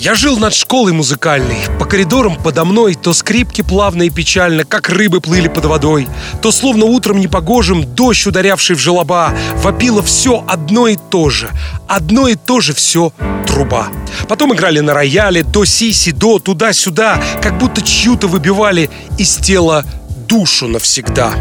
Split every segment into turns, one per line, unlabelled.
Я жил над школой музыкальной. По коридорам подо мной то скрипки плавно и печально, как рыбы плыли под водой, то словно утром непогожим дождь, ударявший в желоба, вопило все одно и то же. Одно и то же все труба. Потом играли на рояле, до си, до, туда-сюда, как будто чью-то выбивали из тела душу навсегда.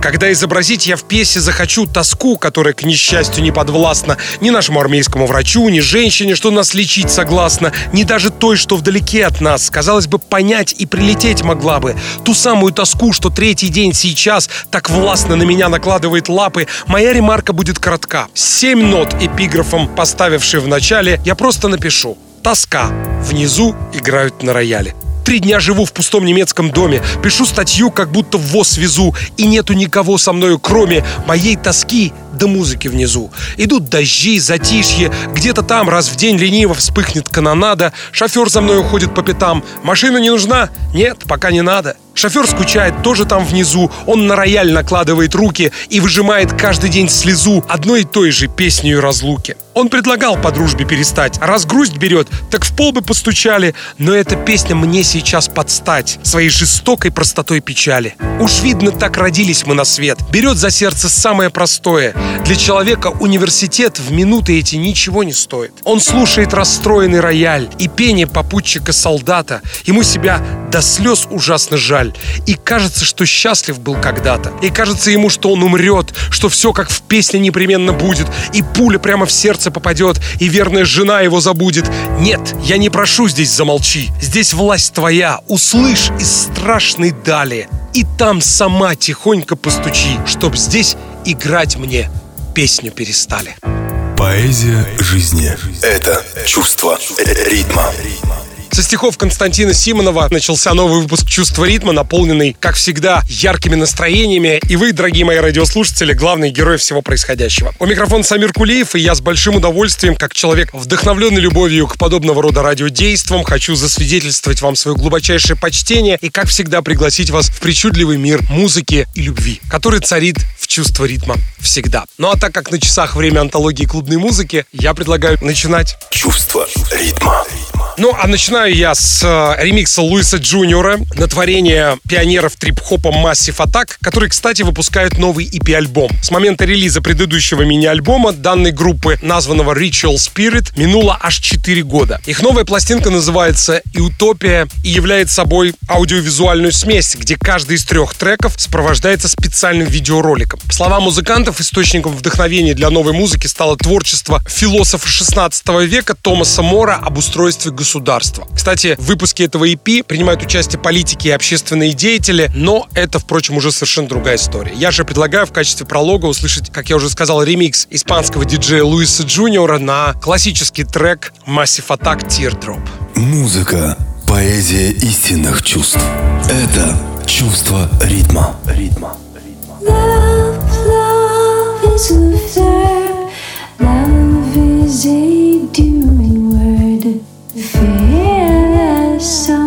Когда изобразить я в пьесе захочу тоску, которая, к несчастью, не подвластна ни нашему армейскому врачу, ни женщине, что нас лечить согласна, ни даже той, что вдалеке от нас, казалось бы, понять и прилететь могла бы. Ту самую тоску, что третий день сейчас так властно на меня накладывает лапы, моя ремарка будет коротка. Семь нот эпиграфом, поставивший в начале, я просто напишу. Тоска. Внизу играют на рояле. Три дня живу в пустом немецком доме, пишу статью, как будто в ВОЗ везу, и нету никого со мною, кроме моей тоски до музыки внизу. Идут дожди, затишье, где-то там раз в день лениво вспыхнет канонада, шофер за мной уходит по пятам. Машина не нужна? Нет, пока не надо. Шофер скучает тоже там внизу, он на рояль накладывает руки и выжимает каждый день слезу одной и той же песней разлуки. Он предлагал по дружбе перестать, раз грусть берет, так в пол бы постучали, но эта песня мне сейчас подстать своей жестокой простотой печали. Уж видно, так родились мы на свет. Берет за сердце самое простое. Для человека университет в минуты эти ничего не стоит. Он слушает расстроенный рояль и пение попутчика-солдата. Ему себя до слез ужасно жаль. И кажется, что счастлив был когда-то. И кажется ему, что он умрет, что все как в песне непременно будет. И пуля прямо в сердце попадет, и верная жена его забудет. Нет, я не прошу здесь замолчи. Здесь власть твоя. Услышь из страшной дали. И там сама тихонько постучи, чтоб здесь играть мне песню перестали.
Поэзия жизни – это чувство ритма.
Со стихов Константина Симонова начался новый выпуск «Чувство ритма», наполненный, как всегда, яркими настроениями. И вы, дорогие мои радиослушатели, главные герои всего происходящего. У микрофона Самир Кулиев, и я с большим удовольствием, как человек, вдохновленный любовью к подобного рода радиодействам, хочу засвидетельствовать вам свое глубочайшее почтение и, как всегда, пригласить вас в причудливый мир музыки и любви, который царит в чувство ритма всегда. Ну а так как на часах время антологии клубной музыки, я предлагаю начинать.
Чувство ритма.
Ну, а начинаю я с э, ремикса Луиса Джуниора на творение пионеров трип-хопа Massive Attack, который, кстати, выпускают новый EP-альбом. С момента релиза предыдущего мини-альбома данной группы, названного Ritual Spirit, минуло аж 4 года. Их новая пластинка называется «Утопия» и является собой аудиовизуальную смесь, где каждый из трех треков сопровождается специальным видеороликом. По словам музыкантов, источником вдохновения для новой музыки стало творчество философа 16 века Томаса Мора об устройстве государства. Кстати, в выпуске этого EP принимают участие политики и общественные деятели, но это, впрочем, уже совершенно другая история. Я же предлагаю в качестве пролога услышать, как я уже сказал, ремикс испанского диджея Луиса Джуниора на классический трек Massive Attack Teardrop.
Музыка – поэзия истинных чувств. Это чувство ритма. Ритма.
Love, love is. Love is so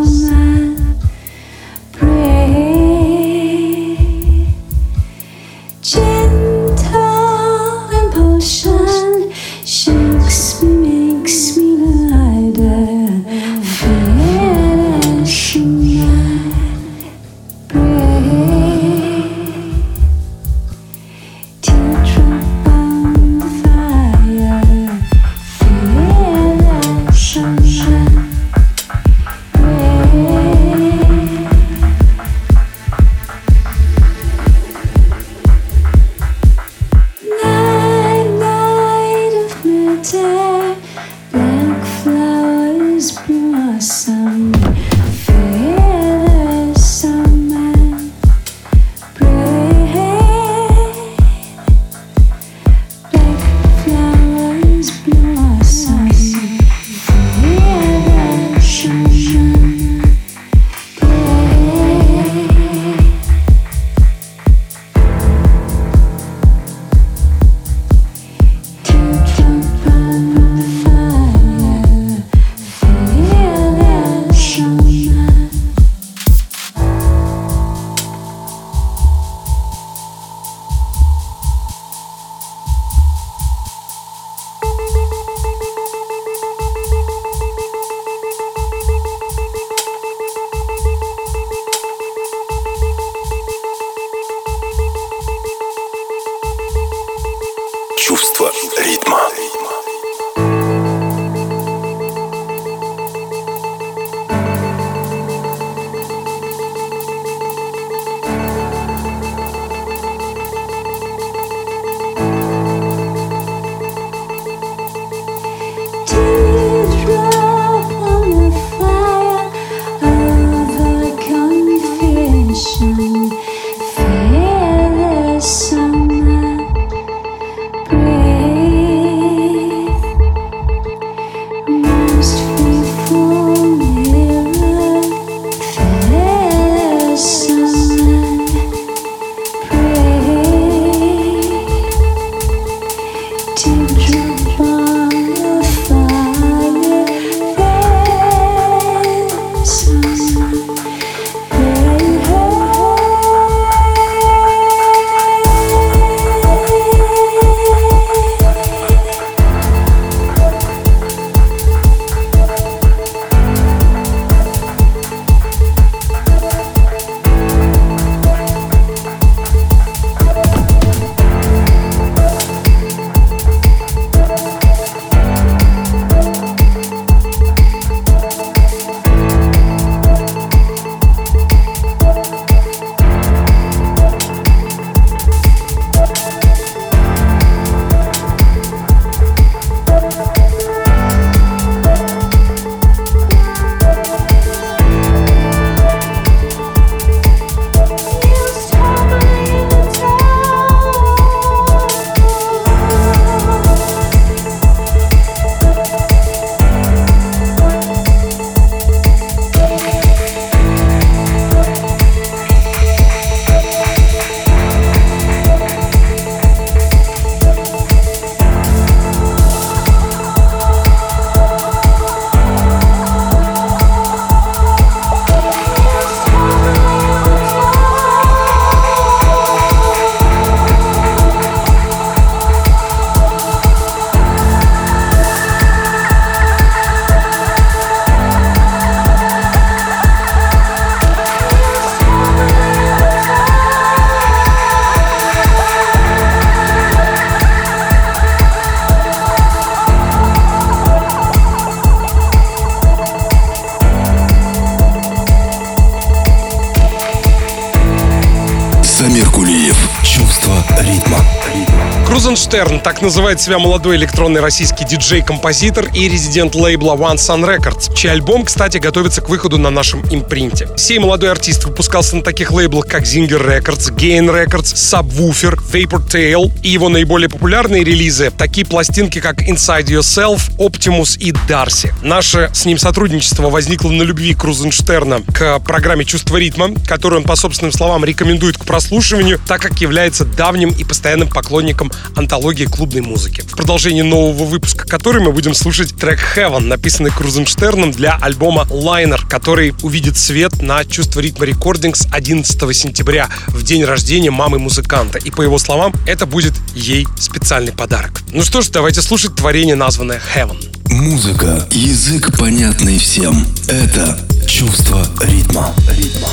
gobierno. Так называет себя молодой электронный российский диджей-композитор и резидент лейбла One Sun Records, чей альбом, кстати, готовится к выходу на нашем импринте. Сей молодой артист выпускался на таких лейблах, как Zinger Records, Gain Records, Subwoofer, Vapor Tail и его наиболее популярные релизы, такие пластинки, как Inside Yourself, Optimus и Darcy. Наше с ним сотрудничество возникло на любви Крузенштерна к программе «Чувство ритма», которую он, по собственным словам, рекомендует к прослушиванию, так как является давним и постоянным поклонником антологии клубной музыки. В продолжении нового выпуска которой мы будем слушать трек Heaven, написанный Крузенштерном для альбома Liner, который увидит свет на Чувство ритма Recordings 11 сентября, в день рождения мамы музыканта. И по его словам, это будет ей специальный подарок. Ну что ж, давайте слушать творение, названное Heaven.
Музыка, язык понятный всем. Это чувство ритма. Ритма.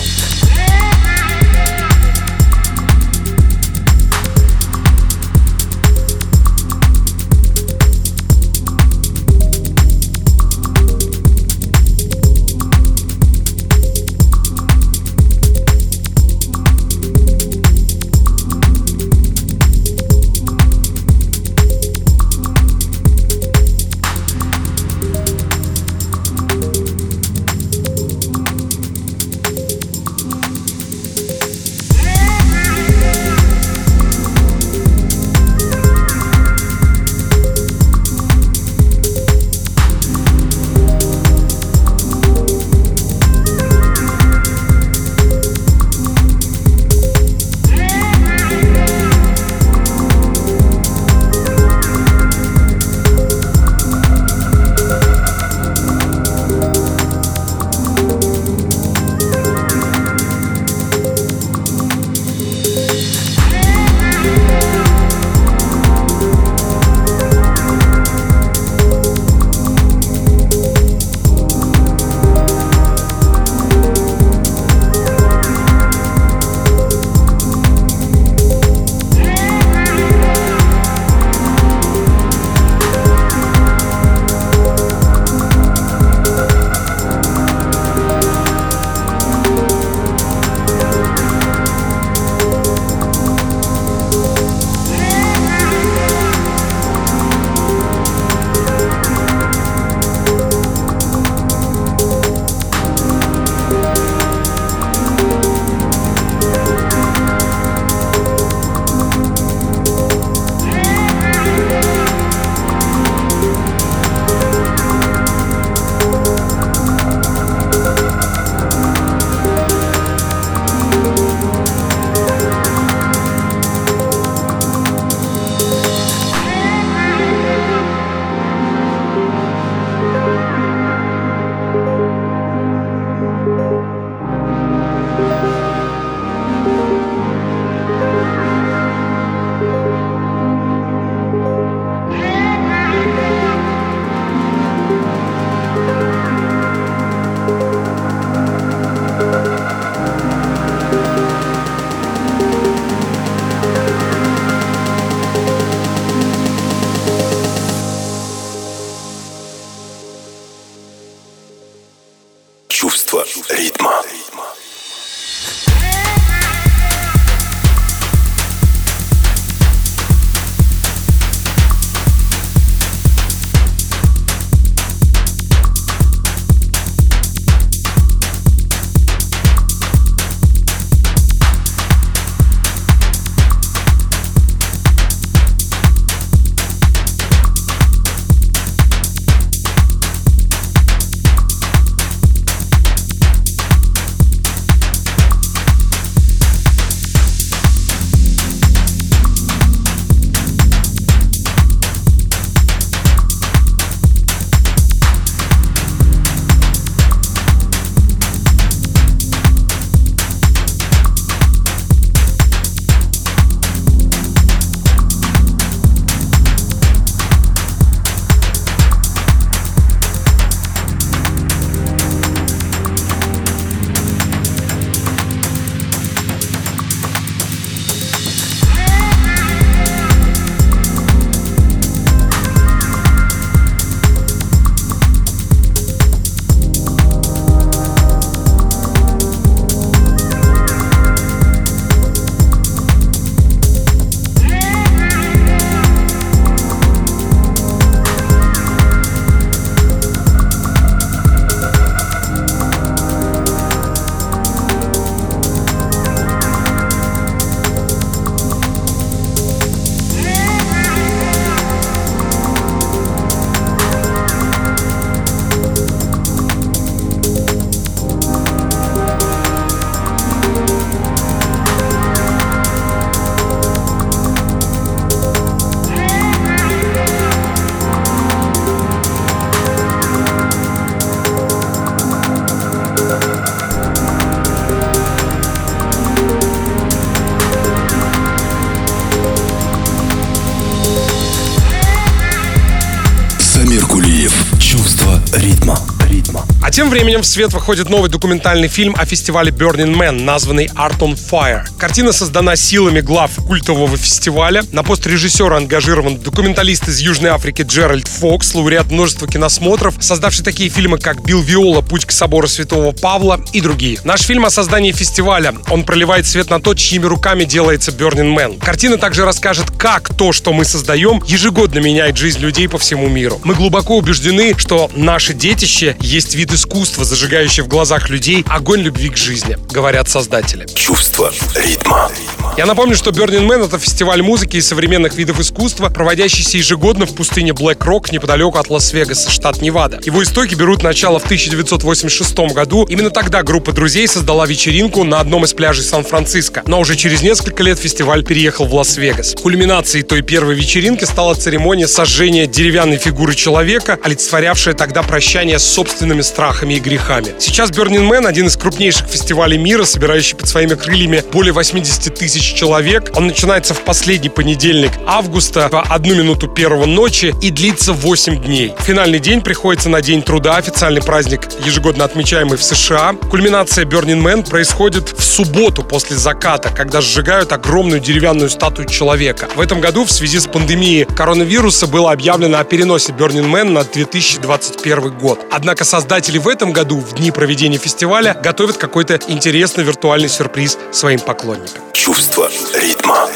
Временем в свет выходит новый документальный фильм о фестивале Burning Man, названный Art on Fire. Картина создана силами глав культового фестиваля. На пост режиссера ангажирован документалист из Южной Африки Джеральд Фокс, лауреат множества киносмотров, создавший такие фильмы, как «Билл Виола. Путь к собору Святого Павла» и другие. Наш фильм о создании фестиваля. Он проливает свет на то, чьими руками делается Burning Man. Картина также расскажет, как то, что мы создаем, ежегодно меняет жизнь людей по всему миру. Мы глубоко убеждены, что наше детище есть вид искусства, зажигающий в глазах людей огонь любви к жизни, говорят создатели.
Чувство ритма.
Я напомню, что Burning Man — это фестиваль музыки и современных видов искусства, проводящийся ежегодно в пустыне Блэк Рок неподалеку от Лас-Вегаса, штат Невада. Его истоки берут начало в 1986 году. Именно тогда группа друзей создала вечеринку на одном из пляжей Сан-Франциско. Но уже через несколько лет фестиваль переехал в Лас-Вегас. Кульминацией той первой вечеринки стала церемония сожжения деревянной фигуры человека, олицетворявшая тогда прощание с собственными страхами и грехами. Сейчас Burning Man — один из крупнейших фестивалей мира, собирающий под своими крыльями более 80 тысяч человек. Он начинается в последний понедельник августа в одну минуту первого ночи и длится 8 дней. Финальный день приходится на День труда, официальный праздник, ежегодно отмечаемый в США. Кульминация Burning Man происходит в субботу после заката, когда сжигают огромную деревянную статую человека. В этом году в связи с пандемией коронавируса было объявлено о переносе Burning Man на 2021 год. Однако создатели в этом году, в дни проведения фестиваля, готовят какой-то интересный виртуальный сюрприз своим поклонникам.
Чувство ритма.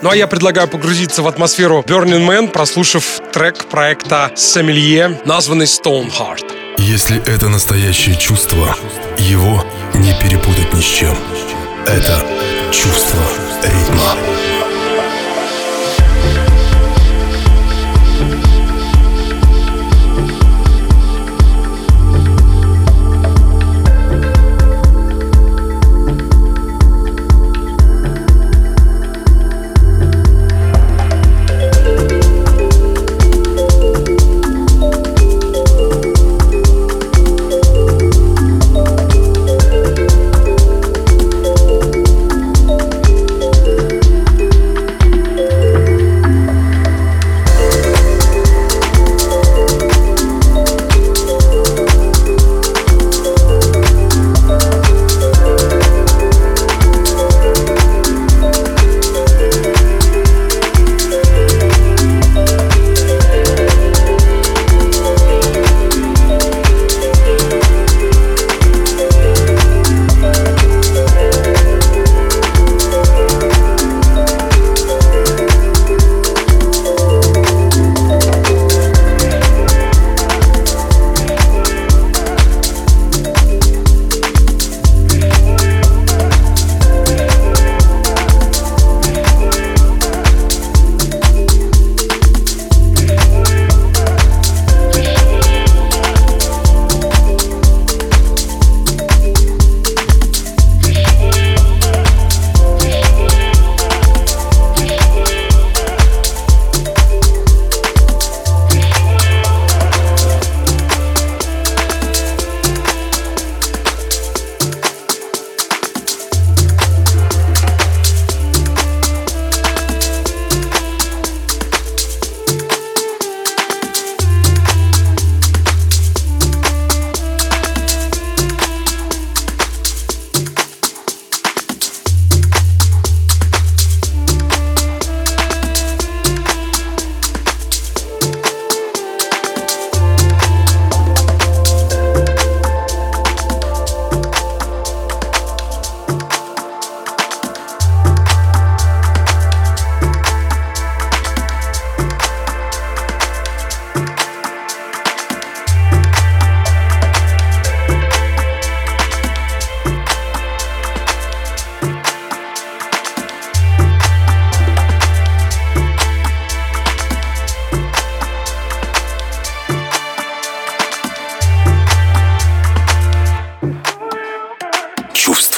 Ну а я предлагаю погрузиться в атмосферу Burning Man, прослушав трек проекта Sommelier, названный Stoneheart.
Если это настоящее чувство, его не перепутать ни с чем. Это чувство ритма.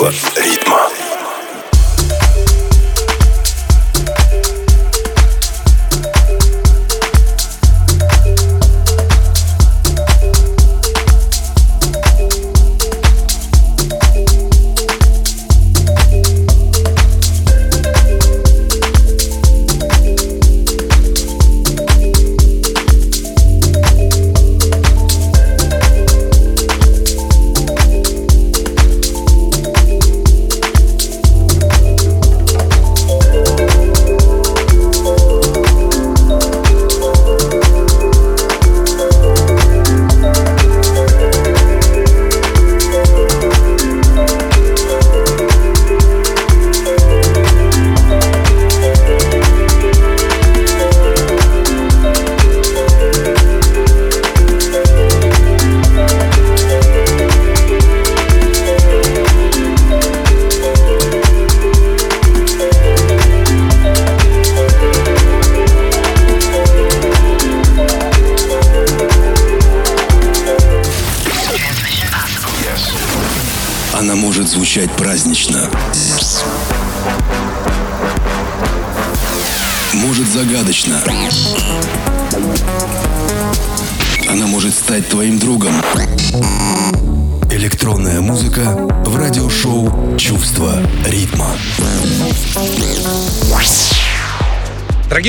Чувство ритма.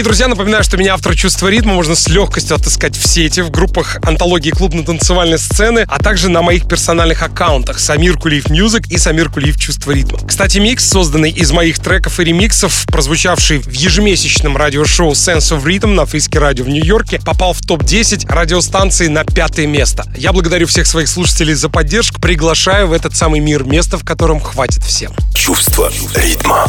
Дорогие друзья, напоминаю, что меня автор «Чувства ритма» можно с легкостью отыскать в сети, в группах антологии клубно-танцевальной сцены, а также на моих персональных аккаунтах Самир Кулиев Music и Самир Кулиев «Чувство ритма». Кстати, микс, созданный из моих треков и ремиксов, прозвучавший в ежемесячном радиошоу Sense of Rhythm на Face Radio в Нью-Йорке, попал в топ-10 радиостанции на пятое место. Я благодарю всех своих слушателей за поддержку, приглашаю в этот самый мир место, в котором хватит всем.
Чувство ритма.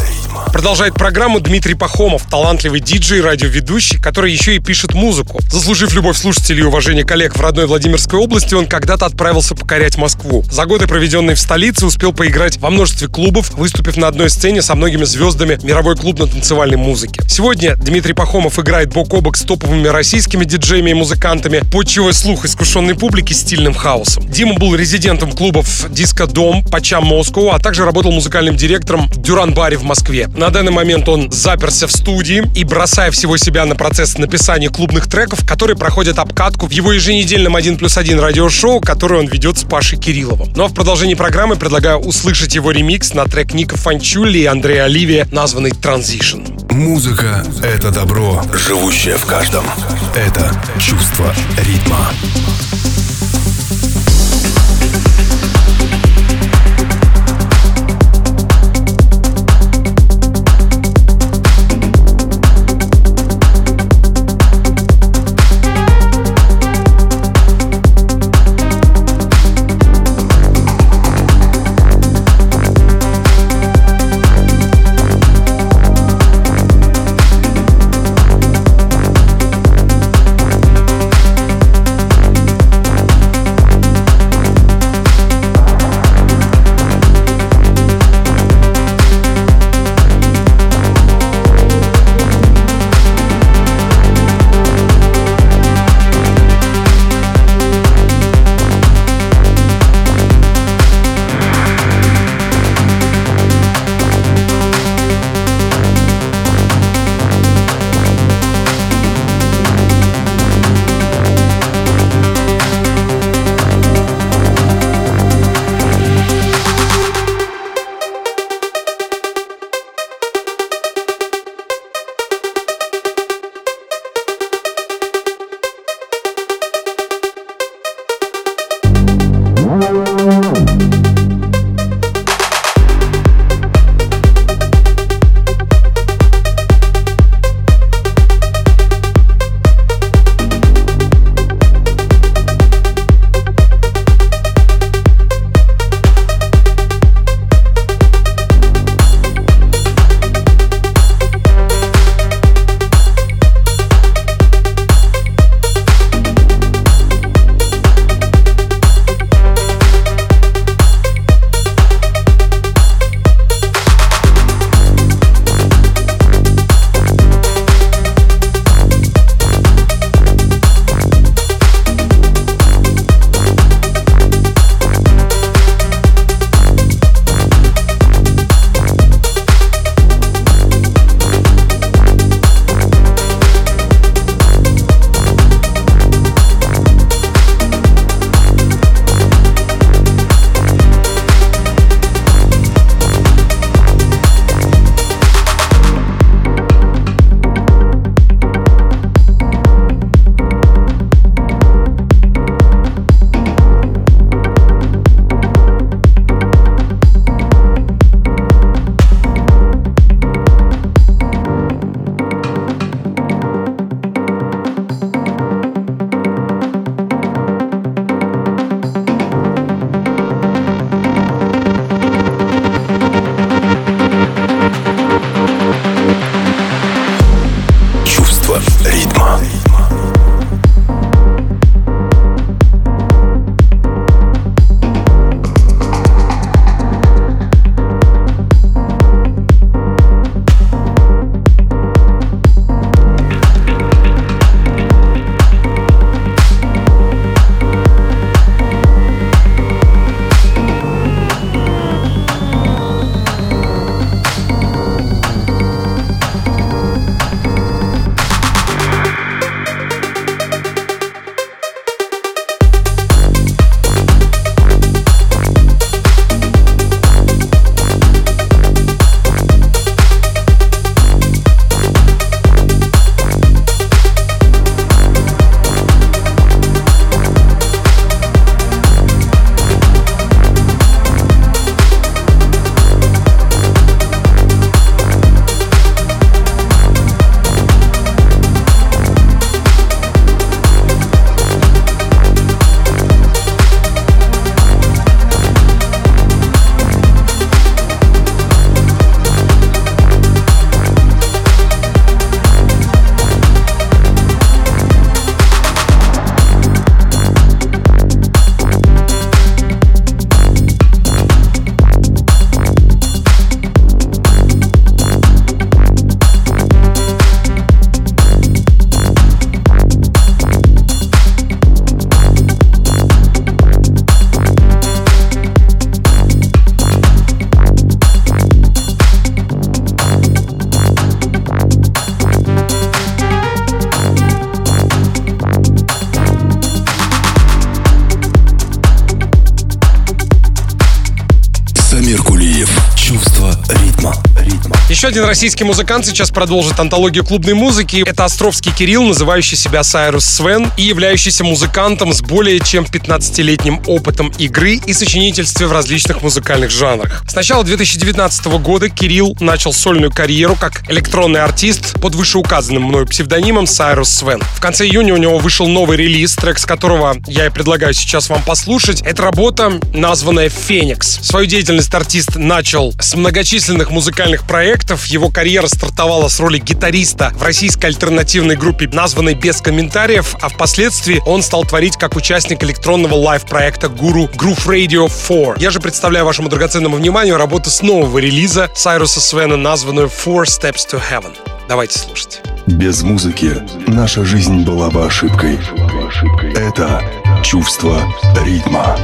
Продолжает программу Дмитрий Пахомов, талантливый диджей, радиоведущий, который еще и пишет музыку. Заслужив любовь слушателей и уважение коллег в родной Владимирской области, он когда-то отправился покорять Москву. За годы, проведенные в столице, успел поиграть во множестве клубов, выступив на одной сцене со многими звездами мировой клубно-танцевальной музыки. Сегодня Дмитрий Пахомов играет бок о бок с топовыми российскими диджеями и музыкантами, подчивая слух искушенной публики стильным хаосом. Дима был резидентом клубов «Диско Дом», «Пачам Москву», а также работал музыкальным директором «Дюран Баре» в Москве. На данный момент он заперся в студии и, бросая всего себя на процесс написания клубных треков, которые проходят обкатку в его еженедельном 1 плюс 1 радиошоу, которое он ведет с Пашей Кирилловым. Ну а в продолжении программы предлагаю услышать его ремикс на трек Ника Фанчулли и Андрея Оливия, названный «Transition».
Музыка — это добро, живущее в каждом. Это чувство ритма.
Еще один российский музыкант сейчас продолжит антологию клубной музыки. Это Островский Кирилл, называющий себя Сайрус Свен и являющийся музыкантом с более чем 15-летним опытом игры и сочинительства в различных музыкальных жанрах. С начала 2019 года Кирилл начал сольную карьеру как электронный артист под вышеуказанным мною псевдонимом Сайрус Свен. В конце июня у него вышел новый релиз, трек с которого я и предлагаю сейчас вам послушать. Это работа, названная «Феникс». Свою деятельность артист начал с многочисленных музыкальных проектов. Его карьера стартовала с роли гитариста в российской альтернативной группе, названной «Без комментариев», а впоследствии он стал творить как участник электронного лайв-проекта Guru Groove Radio 4. Я же представляю вашему драгоценному вниманию работу с нового релиза Сайруса Свена, названную Four Steps to Heaven. Давайте слушать.
Без музыки наша жизнь была бы ошибкой. Это чувство ритма.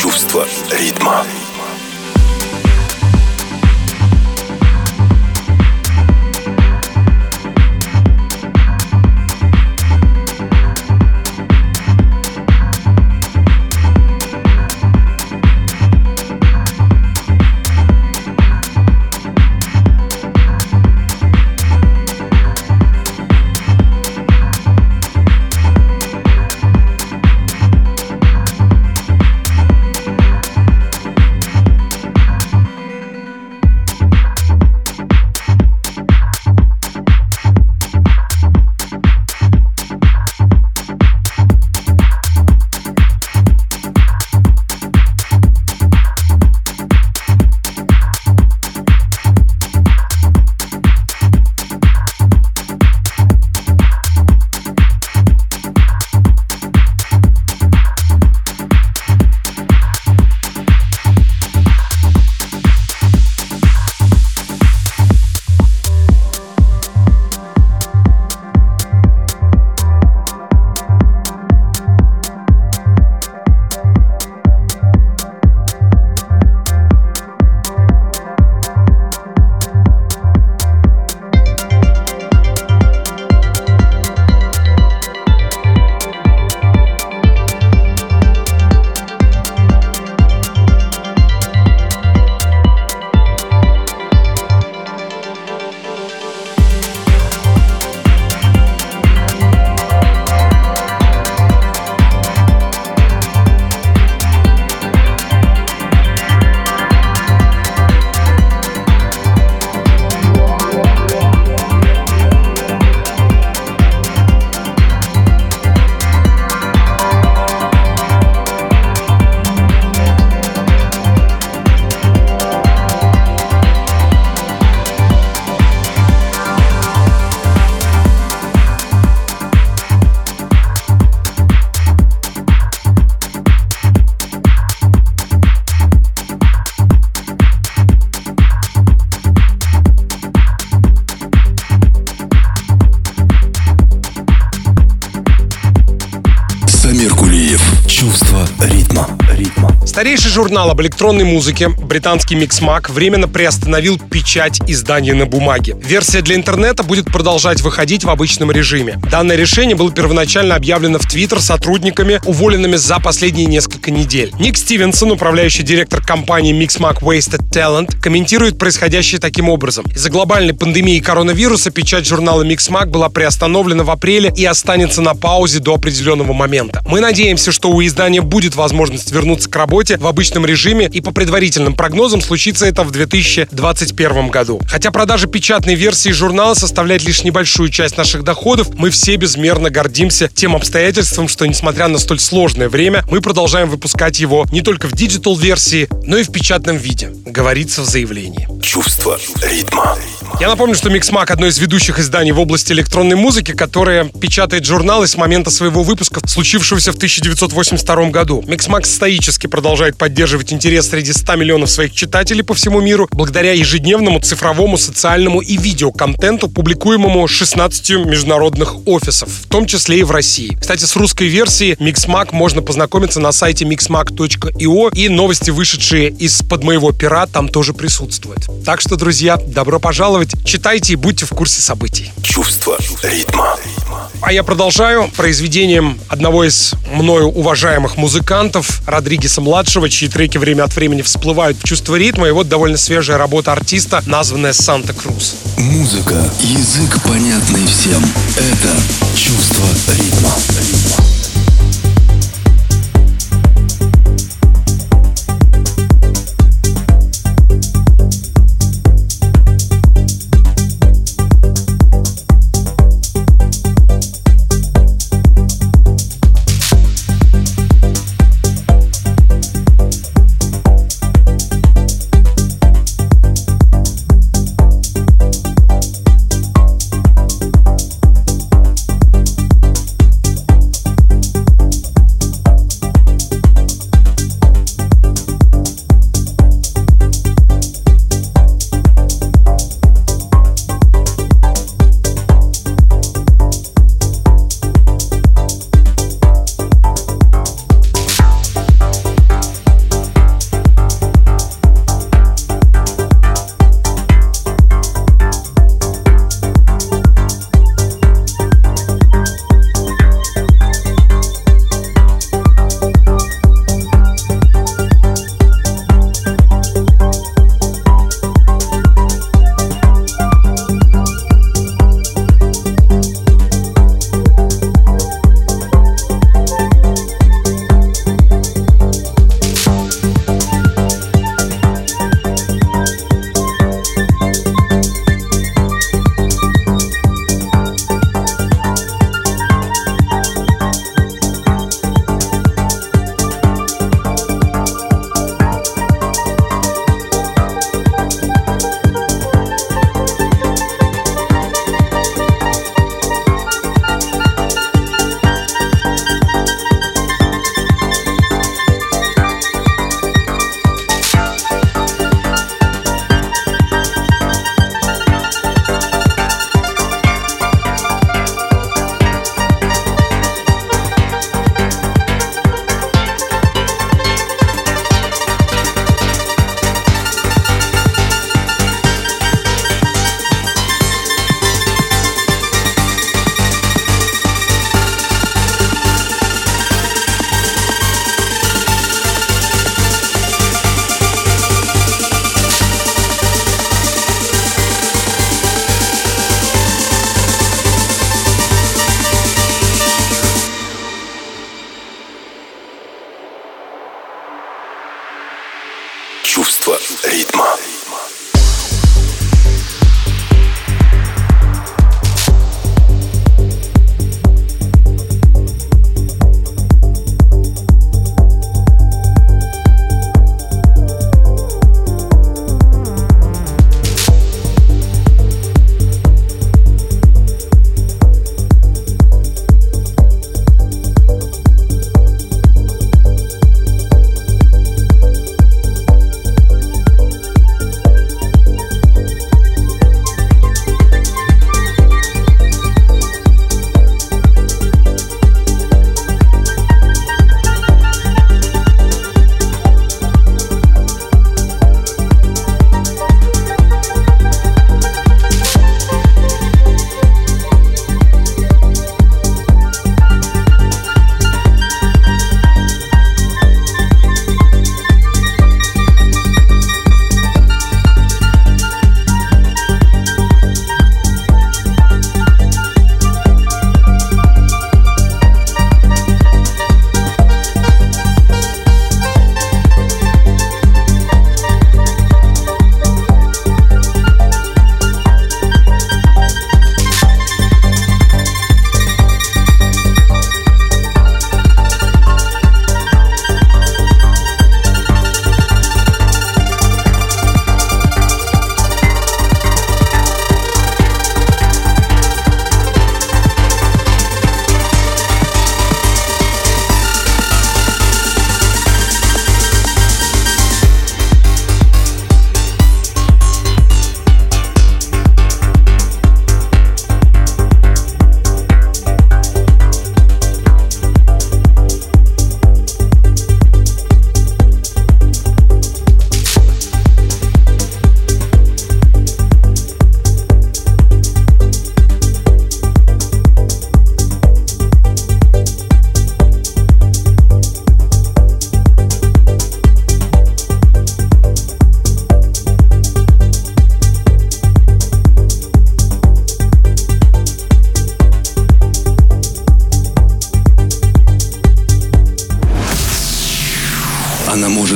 Чувство ритма.
Журнал об электронной музыке, британский Mixmag, временно приостановил печать издания на бумаге. Версия для интернета будет продолжать выходить в обычном режиме. Данное решение было первоначально объявлено в Твиттер сотрудниками, уволенными за последние несколько недель. Ник Стивенсон, управляющий директор компании Mixmag Wasted Talent, комментирует происходящее таким образом. Из-за глобальной пандемии коронавируса печать журнала Mixmag была приостановлена в апреле и останется на паузе до определенного момента. Мы надеемся, что у издания будет возможность вернуться к работе в обычном режиме и по предварительным прогнозам случится это в 2021 году. Хотя продажа печатной версии журнала составляет лишь небольшую часть наших доходов, мы все безмерно гордимся тем обстоятельством, что несмотря на столь сложное время, мы продолжаем выпускать его не только в digital-версии, но и в печатном виде, говорится в заявлении.
Чувство ритма.
Я напомню, что Mixmag — одно из ведущих изданий в области электронной музыки, которое печатает журналы с момента своего выпуска, случившегося в 1982 году. Mixmag стоически продолжает поддерживать интерес среди 100 миллионов своих читателей по всему миру благодаря ежедневному цифровому, социальному и видеоконтенту, публикуемому 16 международных офисов, в том числе и в России. Кстати, с русской версией Mixmag можно познакомиться на сайте mixmag.io и новости, вышедшие из-под моего пера, там тоже присутствуют. Так что, друзья, добро пожаловать, читайте и будьте в курсе событий.
Чувство ритма.
А я продолжаю произведением одного из мною уважаемых музыкантов, Родригеса-младшего, чьи треки время от времени всплывают в чувство ритма. И вот довольно свежая работа артиста, названная «Санта-Круз».
Музыка, язык понятный всем. Это чувство ритма.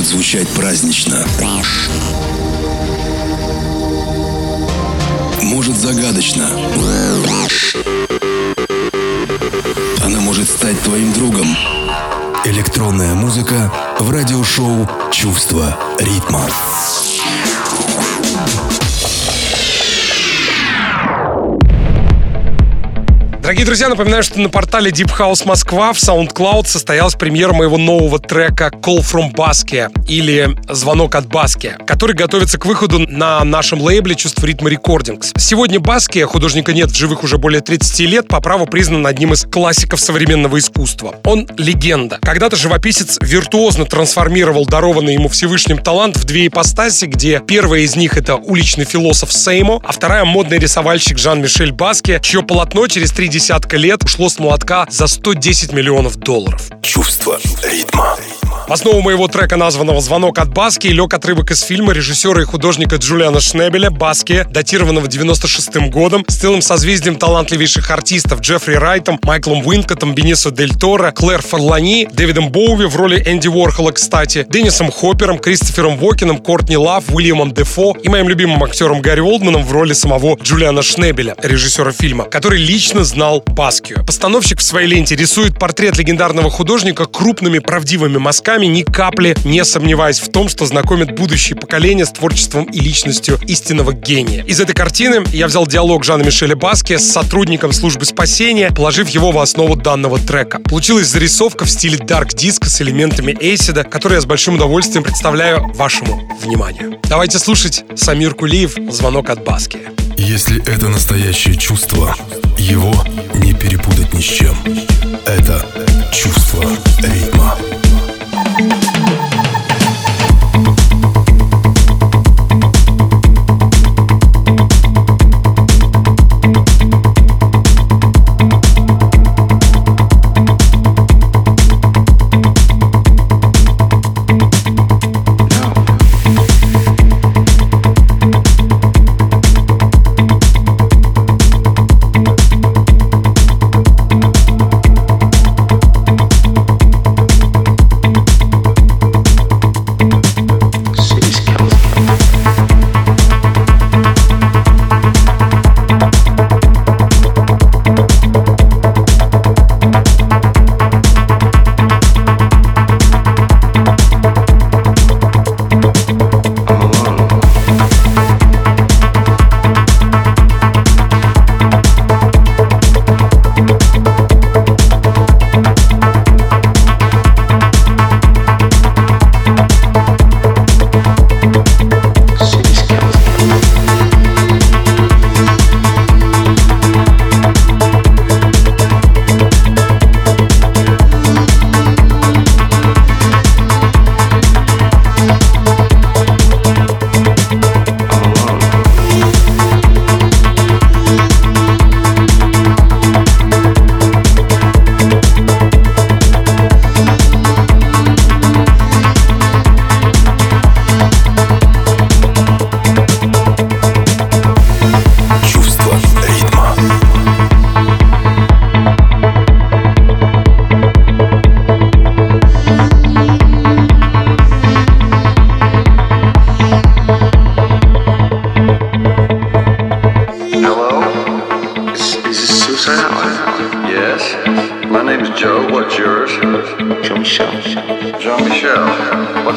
Звучать празднично. Может загадочно. Она может стать твоим другом. Электронная музыка в радиошоу «Чувство ритма».
Дорогие друзья, напоминаю, что на портале Deep House Москва в SoundCloud состоялась премьера моего нового трека Call from Basque или Звонок от Баски, который готовится к выходу на нашем лейбле Чувство ритма Recordings. Сегодня Баски, художника нет в живых уже более 30 лет, по праву признан одним из классиков современного искусства. Он легенда. Когда-то живописец виртуозно трансформировал дарованный ему Всевышним талант в две ипостаси, где первая из них это уличный философ SAMO, а вторая модный рисовальщик Жан-Мишель Баския, чье полотно через три десятка лет ушло с молотка за 110 миллионов долларов.
Чувство ритма.
В основу моего трека, названного «Звонок от Баския», лег отрывок из фильма режиссера и художника Джулиана Шнабеля «Баския», датированного 96-м годом, с целым созвездием талантливейших артистов Джеффри Райтом, Майклом Уинкотом, Бенисио Дель Торо, Клэр Форлани, Дэвидом Боуи в роли Энди Уорхола, кстати, Деннисом Хоппером, Кристофером Уокеном, Кортни Лав, Уиллемом Дефо и моим любимым актером Гэри Олдманом в роли самого Джулиана Шнебеля, режиссера фильма, который лично знал Баскию. Постановщик в своей ленте рисует портрет легендарного художника крупными правдивыми мазками, ни капли не сомневаясь в том, что знакомит будущее поколение с творчеством и личностью истинного гения. Из этой картины я взял диалог Жана Мишеля Баски с сотрудником службы спасения, положив его в основу данного трека. Получилась зарисовка в стиле Dark Disco с элементами эйсида, который я с большим удовольствием представляю вашему вниманию. Давайте слушать Самир Кулиев «Звонок от Баски».
Если это настоящее чувство, его не перепутать ни с чем. Это чувство ритма.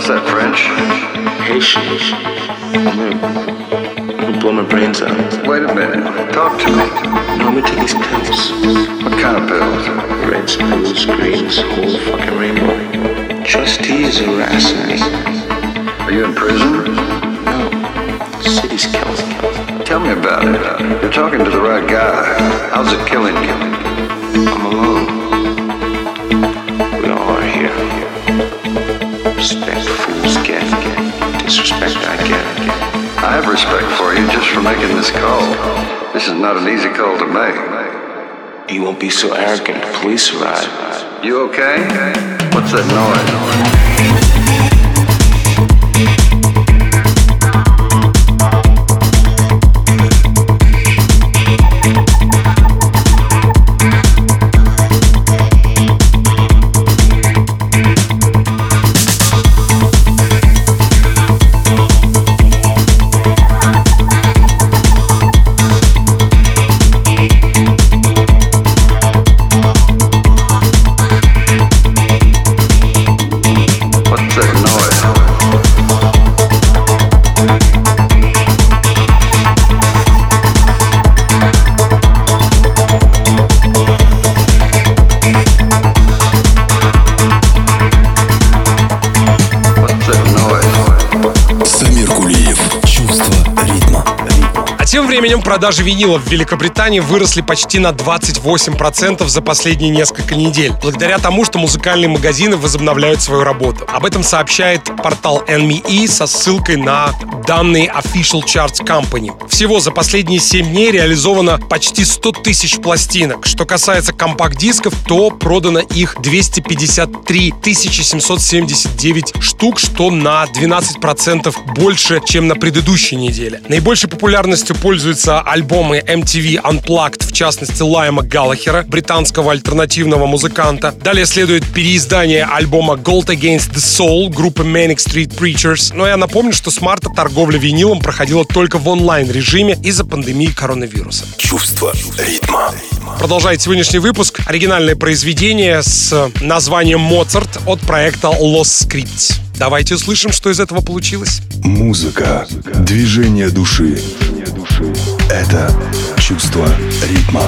What's that, French?
Haitian. I'm gonna, blow my brains out.
Wait a minute. Talk to me.
No, I'm gonna take these pills.
What kind of pills?
Reds, blues, greens, whole fucking rainbow. Trustees harassing me.
Are you in prison?
No. City's killing me.
Tell me about it. You're talking to the right guy. How's it killing you?
I'm alone.
Have respect for you just for making this call. This is not an easy call to make.
You won't be so arrogant. Police arrive.
You okay? What's that noise?
Временем продажи винилов в Великобритании выросли почти на 28% за последние несколько недель, благодаря тому, что музыкальные магазины возобновляют свою работу. Об этом сообщает портал NME со ссылкой на данные Official Charts Company. Всего за последние 7 дней реализовано почти 100 тысяч пластинок. Что касается компакт-дисков, то продано их 253 779 штук, что на 12% больше, чем на предыдущей неделе. Наибольшей популярностью пользуются альбомы MTV Unplugged, в частности Лайма Галлахера, британского альтернативного музыканта. Далее следует переиздание альбома Gold Against the Soul группы Manic Street Preachers. Но я напомню, что с марта торговля винилом проходила только в онлайн-режиме из-за пандемии коронавируса.
Чувство ритма.
Продолжает сегодняшний выпуск оригинальное произведение с названием «Моцарт» от проекта Lost Scripts. Давайте услышим, что из этого получилось.
Музыка, движение души. Это чувство ритма.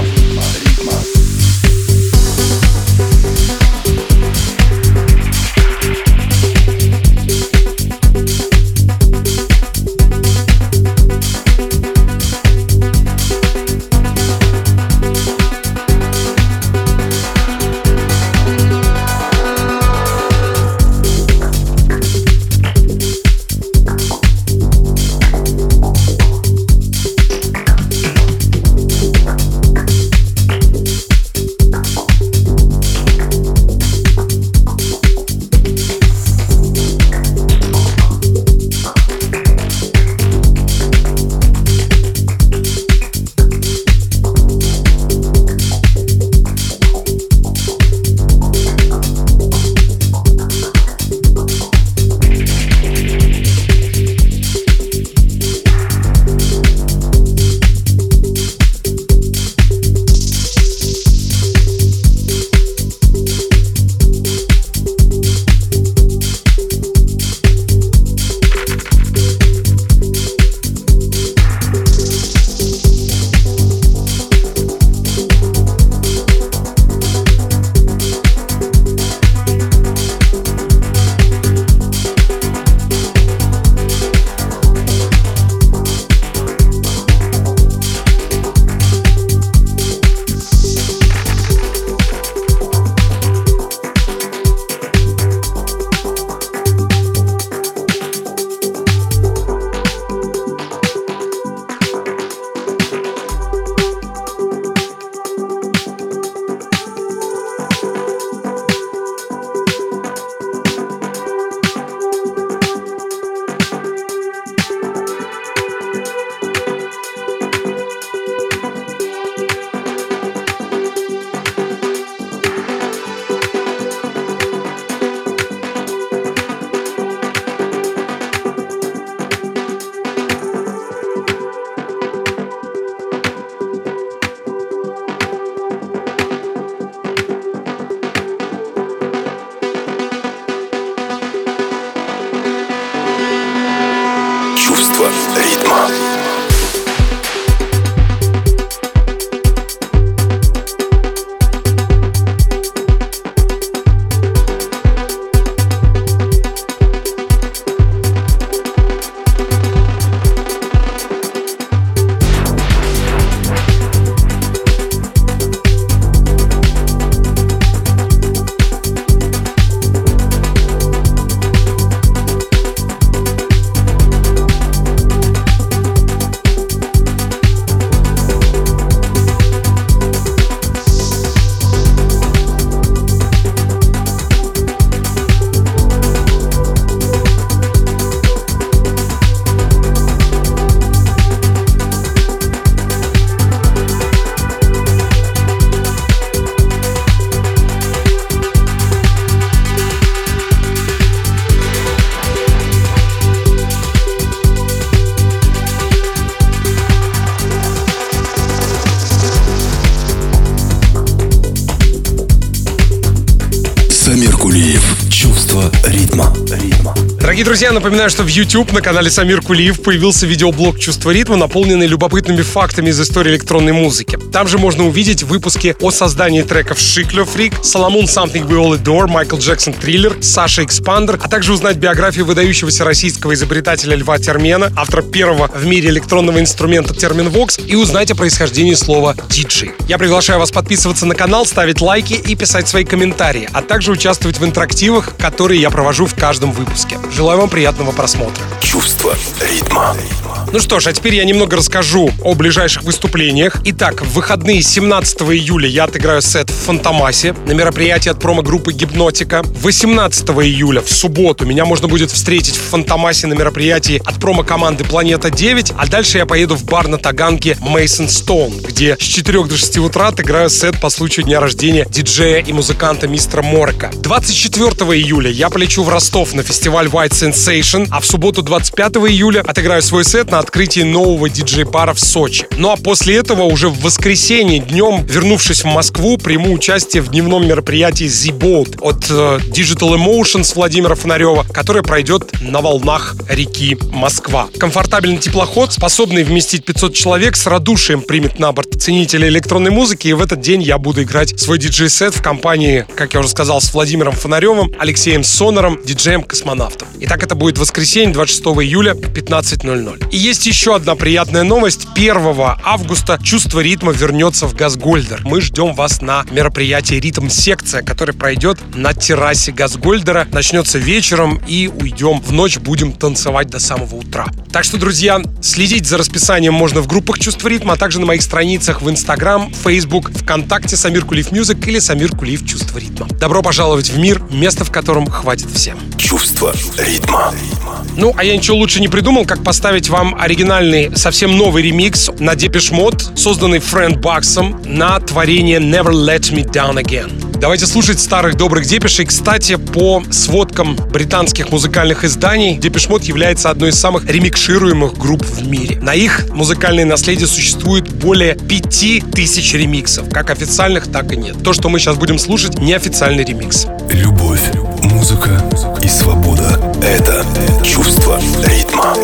Друзья, напоминаю, что в YouTube на канале Самир Кулиев появился видеоблог «Чувство ритма», наполненный любопытными фактами из истории электронной музыки. Там же можно увидеть выпуски о создании треков «Шиклё Фрик», «Соломон Something We All Adore», «Майкл Джексон Триллер», «Саша Экспандер», а также узнать биографию выдающегося российского изобретателя Льва Термена, автора первого в мире электронного инструмента Терминвокс, и узнать о происхождении слова «диджей». Я приглашаю вас подписываться на канал, ставить лайки и писать свои комментарии, а также участвовать в интерактивах, которые я провожу в каждом выпуске. Желаю вам приятного просмотра.
Чувство ритма.
Ну что ж, а теперь я немного расскажу о ближайших выступлениях. Итак, в выходные 17 июля я отыграю сет в Фантомасе на мероприятии от промо-группы Гипнотика. 18 июля, в субботу, меня можно будет встретить в Фантомасе на мероприятии от промо-команды Планета 9, а дальше я поеду в бар на Таганке Мейсон Стоун, где с 4 до 6 утра отыграю сет по случаю дня рождения диджея и музыканта мистера Морка. 24 июля я полечу в Ростов на фестиваль White Sensation, а в субботу 25 июля отыграю свой сет на открытии нового диджей-бара в Сочи. Ну а после этого уже в воскресенье днем, вернувшись в Москву, приму участие в дневном мероприятии Z-Boat от э, Digital Emotions Владимира Фонарева, которое пройдет на волнах реки Москва. Комфортабельный теплоход, способный вместить 500 человек, с радушием примет на борт ценителей электронной музыки, и в этот день я буду играть свой диджей-сет в компании, как я уже сказал, с Владимиром Фонаревым, Алексеем Сонором, диджеем-космонавтом. Итак, это будет воскресенье, 26 июля, 15.00. И есть еще одна приятная новость. 1 августа «Чувство ритма» вернется в Газгольдер. Мы ждем вас на мероприятии «Ритм-секция», которое пройдет на террасе Газгольдера. Начнется вечером и уйдем в ночь, будем танцевать до самого утра. Так что, друзья, следить за расписанием можно в группах «Чувство ритма», а также на моих страницах в Инстаграм, Фейсбук, ВКонтакте Самир Кулиев Music или Самир Кулиев Чувство ритма. Добро пожаловать в мир, место в котором хватит всем.
Чувство ритма.
Ну, а я ничего лучше не придумал, как поставить вам оригинальный, совсем новый ремикс на Depeche Mode, созданный Фрэнд Баксом на творение Never Let Me Down Again. Давайте слушать старых добрых Депешей. Кстати, по сводкам британских музыкальных изданий, Depeche Mode является одной из самых ремикшируемых групп в мире. На их музыкальное наследие существует более 5000 ремиксов, как официальных, так и нет. То, что мы сейчас будем слушать, неофициальный ремикс.
Любовь, музыка и свобода — это чувство ритма.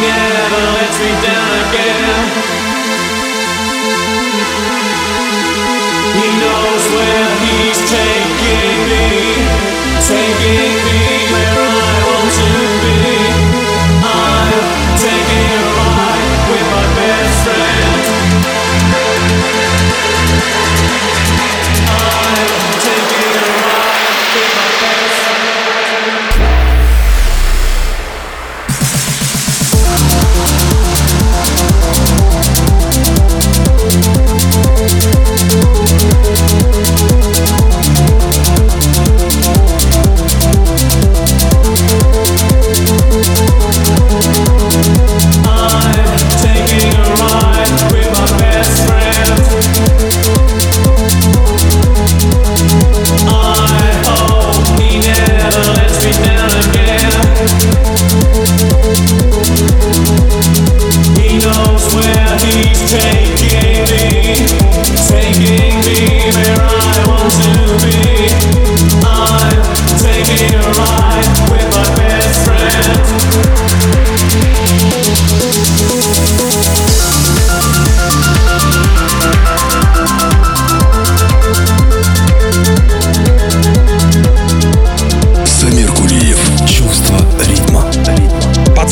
Never lets me down again.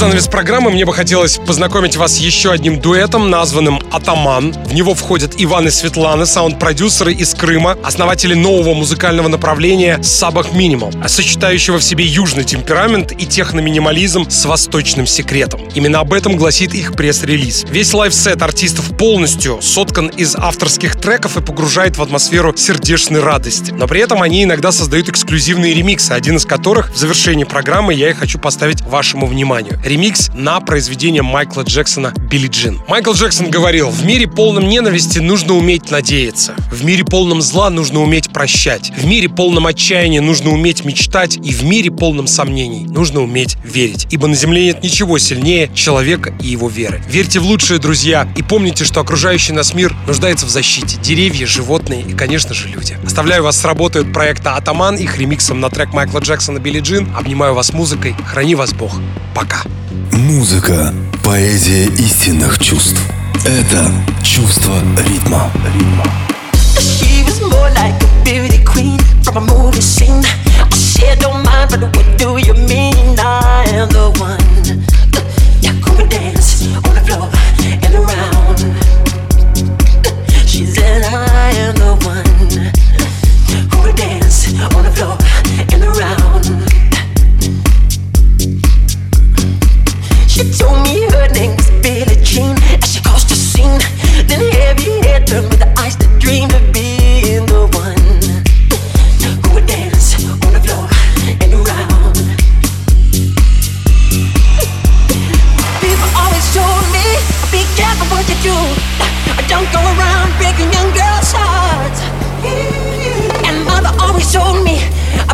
Занавес программы мне бы хотелось познакомить вас с еще одним дуэтом, названным «Атаман». В него входят Иван и Светлана, саунд-продюсеры из Крыма, основатели нового музыкального направления «Сабах Минимал», сочетающего в себе южный темперамент и техноминимализм с восточным секретом. Именно об этом гласит их пресс-релиз. Весь лайфсет артистов полностью соткан из авторских треков и погружает в атмосферу сердечной радости. Но при этом они иногда создают эксклюзивные ремиксы, один из которых в завершении программы я и хочу поставить вашему вниманию. Ремикс на произведение Майкла Джексона «Билли Джин». Майкл Джексон говорил, в мире полном ненависти нужно уметь надеяться. В мире полном зла нужно уметь прощать. В мире полном отчаяния нужно уметь мечтать. И в мире полном сомнений нужно уметь верить. Ибо на земле нет ничего сильнее человека и его веры. Верьте в лучшие, друзья, и помните, что окружающий нас мир нуждается в защите. Деревья, животные и, конечно же, люди. Оставляю вас с работой от проекта «Атаман», их ремиксом на трек Майкла Джексона «Билли Джин». Обнимаю вас музыкой. Храни вас Бог. Пока.
Музыка – поэзия истинных чувств. Это чувство ритма.
Floor told me her name was Billie Jean as she the scene. Then heavy turned with the eyes of being the one dance on the floor and around. People always told me, be careful what you do. Don't go around breaking young girls' hearts. And mother always told me,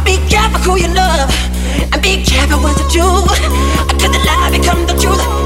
be careful who you love. A big chapter was the jewel. I the lie, become the truth.